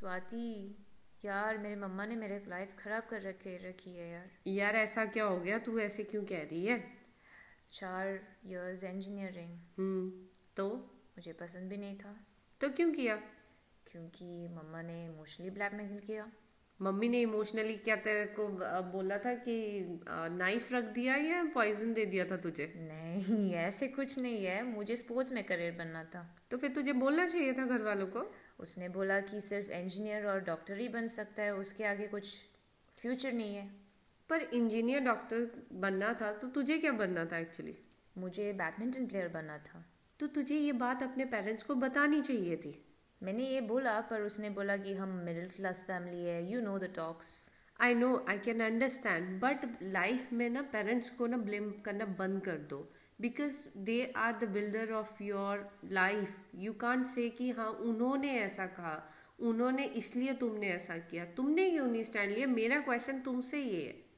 स्वाति यार मेरे मम्मा ने मेरे लाइफ खराब कर रखे रखी है यार। यार ऐसा क्या हो गया? तू ऐसे क्यों कह रही है? चार इयर्स इंजीनियरिंग हम्म तो? मुझे पसंद भी नहीं था। तो क्यों किया? क्योंकि मम्मा ने इमोशनली ब्लैकमेल किया। मम्मी ने इमोशनली क्या तेरे को बोला था कि नाइफ रख दिया या पॉइजन दे दिया था तुझे? नहीं ऐसे कुछ नहीं है। मुझे स्पोर्ट्स में करियर बनना था। तो फिर तुझे बोलना चाहिए था घर वालों को? उसने बोला कि सिर्फ़ इंजीनियर और डॉक्टर ही बन सकता है। उसके आगे कुछ फ्यूचर नहीं है। पर इंजीनियर डॉक्टर बनना था तो तुझे क्या बनना था एक्चुअली मुझे बैडमिंटन प्लेयर बनना था। तो तुझे ये बात अपने पेरेंट्स को बतानी चाहिए थी। मैंने ये बोला, पर उसने बोला कि हम मिडिल क्लास फैमिली है you know the talks I know I can understand but life में ना पेरेंट्स को ना ब्लेम करना बंद कर दो because they are the builder of your life you can't say कि हाँ उन्होंने ऐसा कहा, उन्होंने इसलिए तुमने ऐसा किया। तुमने क्यों नहीं स्टैंड लिया? मेरा क्वेश्चन तुमसे ये है।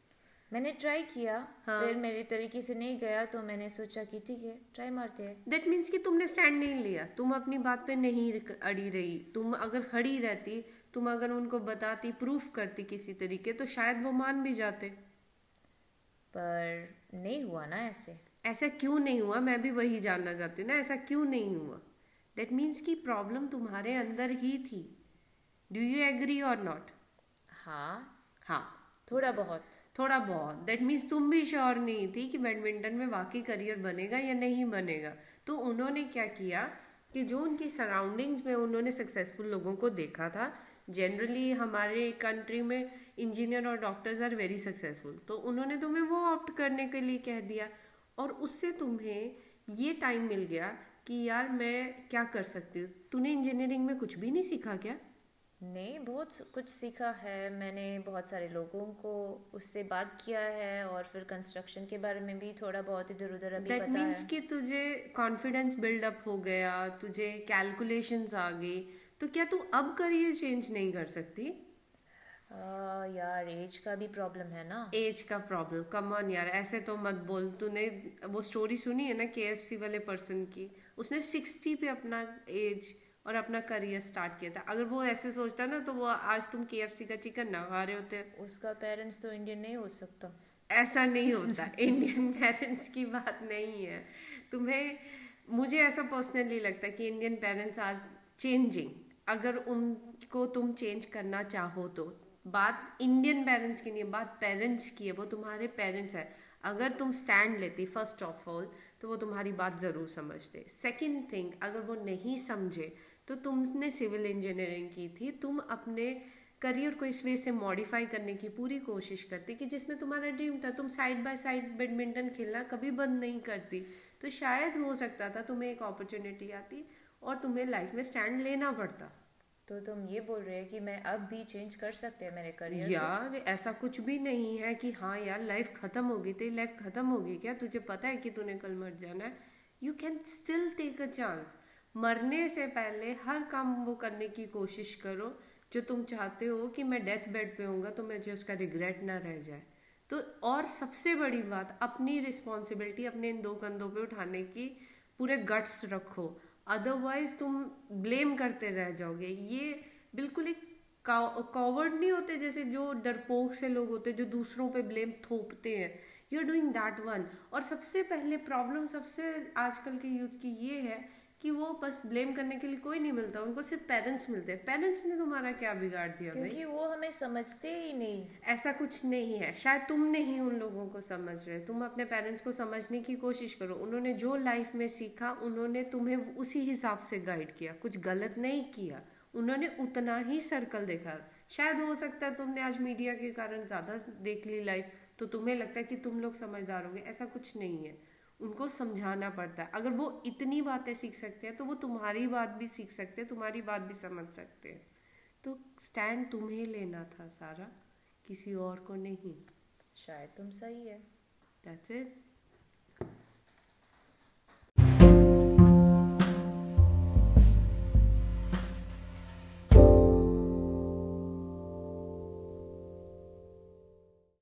मैंने ट्राई किया हाँ। फिर मेरे तरीके से नहीं गया तो मैंने सोचा कि ठीक है ट्राई मारते हैं। दैट मीन्स कि तुमने स्टैंड नहीं लिया। तुम अपनी बात पे नहीं अड़ी रही। तुम अगर खड़ी रहती तुम अगर उनको बताती प्रूफ करती किसी तरीके तो शायद वो मान भी जाते। पर नहीं हुआ ना ऐसे। ऐसा क्यों नहीं हुआ? मैं भी वही जानना चाहती हूँ ना ऐसा क्यों नहीं हुआ? दैट मीन्स कि प्रॉब्लम तुम्हारे अंदर ही थी। डू यू एग्री और नॉट हाँ। हाँ। थोड़ा बहुत। थोड़ा बहुत। दैट मीन्स तुम भी श्योर नहीं थी कि बैडमिंटन में वाकई करियर बनेगा या नहीं बनेगा। तो उन्होंने क्या किया कि जो उनकी सराउंडिंग्स में उन्होंने सक्सेसफुल लोगों को देखा था जनरली हमारे कंट्री में इंजीनियर और डॉक्टर्स आर वेरी सक्सेसफुल तो उन्होंने तुम्हें वो ऑप्ट करने के लिए कह दिया। और उससे तुम्हें ये टाइम मिल गया कि यार मैं क्या कर सकती हूँ? तूने इंजीनियरिंग में कुछ भी नहीं सीखा क्या? नहीं बहुत कुछ सीखा है। मैंने बहुत सारे लोगों को उससे बात किया है और फिर कंस्ट्रक्शन के बारे में भी थोड़ा बहुत इधर उधर अभी दैट पता मीन्स है। कि तुझे कॉन्फिडेंस बिल्डअप हो गया तुझे कैलकुलेशंस आ गई तो क्या तू अब करियर चेंज नहीं कर सकती? आ, यार एज का भी प्रॉब्लम है ना। एज का प्रॉब्लम कम ऑन यार ऐसे तो मत बोल। तूने वो स्टोरी सुनी है ना के वाले पर्सन की? उसने सिक्सटी पे अपना एज और अपना करियर स्टार्ट किया था। अगर वो ऐसे सोचता ना तो वो आज तुम के का चिकन ना खा रहे होते। उसका पेरेंट्स तो इंडियन नहीं हो सकता। ऐसा नहीं होता। इंडियन पेरेंट्स की बात नहीं है। तुम्हें मुझे ऐसा पर्सनली लगता है कि इंडियन पेरेंट्स आर चेंजिंग अगर उनको तुम चेंज करना चाहो तो। बात इंडियन पेरेंट्स की नहीं है बात पेरेंट्स की है। वो तुम्हारे पेरेंट्स है। अगर तुम स्टैंड लेती फ़र्स्ट ऑफ़ ऑल तो वो तुम्हारी बात ज़रूर समझते। सेकंड थिंग अगर वो नहीं समझे तो तुमने सिविल इंजीनियरिंग की थी तुम अपने करियर को इस वे से मॉडिफाई करने की पूरी कोशिश करती कि जिसमें तुम्हारा ड्रीम था तुम साइड बाय साइड बैडमिंटन खेलना कभी बंद नहीं करती। तो शायद हो सकता था तुम्हें एक अपॉर्चुनिटी आती और तुम्हें लाइफ में स्टैंड लेना पड़ता। तो तुम ये बोल रहे हो कि मैं अब भी चेंज कर सकते हैं मेरे करियर यार ऐसा कुछ भी नहीं है कि हाँ यार लाइफ खत्म होगी तेरी लाइफ खत्म होगी क्या? तुझे पता है कि तूने कल मर जाना है। You can still take a chance मरने से पहले हर काम वो करने की कोशिश करो, जो तुम चाहते हो कि मैं डेथ बेड पे होऊँगा तो मुझे उसका रिग्रेट ना रह जाए। तो और सबसे बड़ी बात, अपनी रिस्पॉन्सिबिलिटी अपने इन दो कंधों पे उठाने की पूरे गट्स रखो। अदरवाइज़ तुम ब्लेम करते रह जाओगे। ये बिल्कुल एक कॉवर्ड नहीं होते जैसे जो डरपोक से लोग होते जो दूसरों पे ब्लेम थोपते हैं। You are doing that one और सबसे पहले प्रॉब्लम सबसे आजकल के यूथ की ये है कि वो बस ब्लेम करने के लिए कोई नहीं मिलता उनको सिर्फ़ पेरेंट्स मिलते हैं। पेरेंट्स ने तुम्हारा क्या बिगाड़ दिया क्योंकि भाई वो हमें समझते ही नहीं। ऐसा कुछ नहीं है। शायद तुम नहीं उन लोगों को समझ रहे। तुम अपने पेरेंट्स को समझने की कोशिश करो। उन्होंने जो लाइफ में सीखा उन्होंने तुम्हें उसी हिसाब से गाइड किया। कुछ गलत नहीं किया। उन्होंने उतना ही सर्कल देखा। शायद हो सकता है तुमने आज मीडिया के कारण ज़्यादा देख ली लाइफ तो तुम्हें लगता है कि तुम लोग समझदार होंगे। ऐसा कुछ नहीं है। उनको समझाना पड़ता है। अगर वो इतनी बातें सीख सकते हैं तो वो तुम्हारी बात भी सीख सकते हैं तुम्हारी बात भी समझ सकते हैं। तो स्टैंड तुम्हें लेना था सारा किसी और को नहीं। शायद तुम सही है। That's it